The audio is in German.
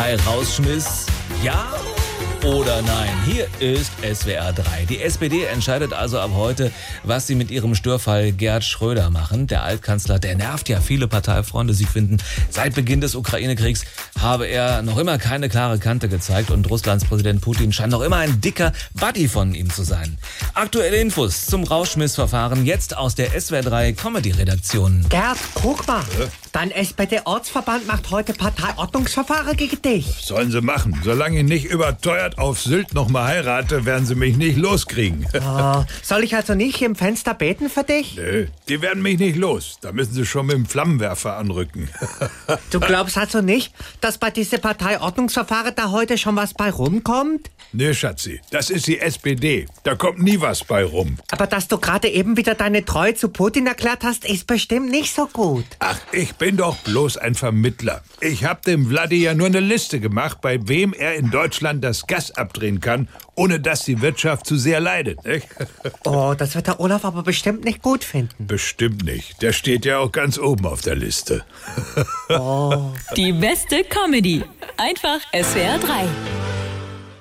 Partei rausschmiss? Ja oder nein? Hier ist SWR 3. Die SPD entscheidet also ab heute, was sie mit ihrem Störfall Gerd Schröder machen. Der Altkanzler, der nervt ja viele Parteifreunde. Sie finden, seit Beginn des Ukraine-Kriegs habe er noch immer keine klare Kante gezeigt und Russlands Präsident Putin scheint noch immer ein dicker Buddy von ihm zu sein. Aktuelle Infos zum Rauschmissverfahren jetzt aus der SWR 3 Comedy-Redaktion. Gerd, guck mal. Dein SPD-Ortsverband macht heute Parteiordnungsverfahren gegen dich. Sollen sie machen. Solange ich nicht überteuert auf Sylt noch mal heirate, werden sie mich nicht loskriegen. Oh, soll ich also nicht im Fenster beten für dich? Nö, die werden mich nicht los. Da müssen sie schon mit dem Flammenwerfer anrücken. Du glaubst also nicht, dass bei diesem Parteiordnungsverfahren da heute schon was bei rumkommt? Nö, Schatzi, das ist die SPD. Da kommt nie was bei rum. Aber dass du gerade eben wieder deine Treue zu Putin erklärt hast, ist bestimmt nicht so gut. Ach, ich bin doch bloß ein Vermittler. Ich hab dem Vladi ja nur eine Liste gemacht, bei wem er in Deutschland das Gas abdrehen kann, ohne dass die Wirtschaft zu sehr leidet. Nicht? Oh, das wird der Olaf aber bestimmt nicht gut finden. Bestimmt nicht. Der steht ja auch ganz oben auf der Liste. Die beste Comedy. Einfach SWR 3.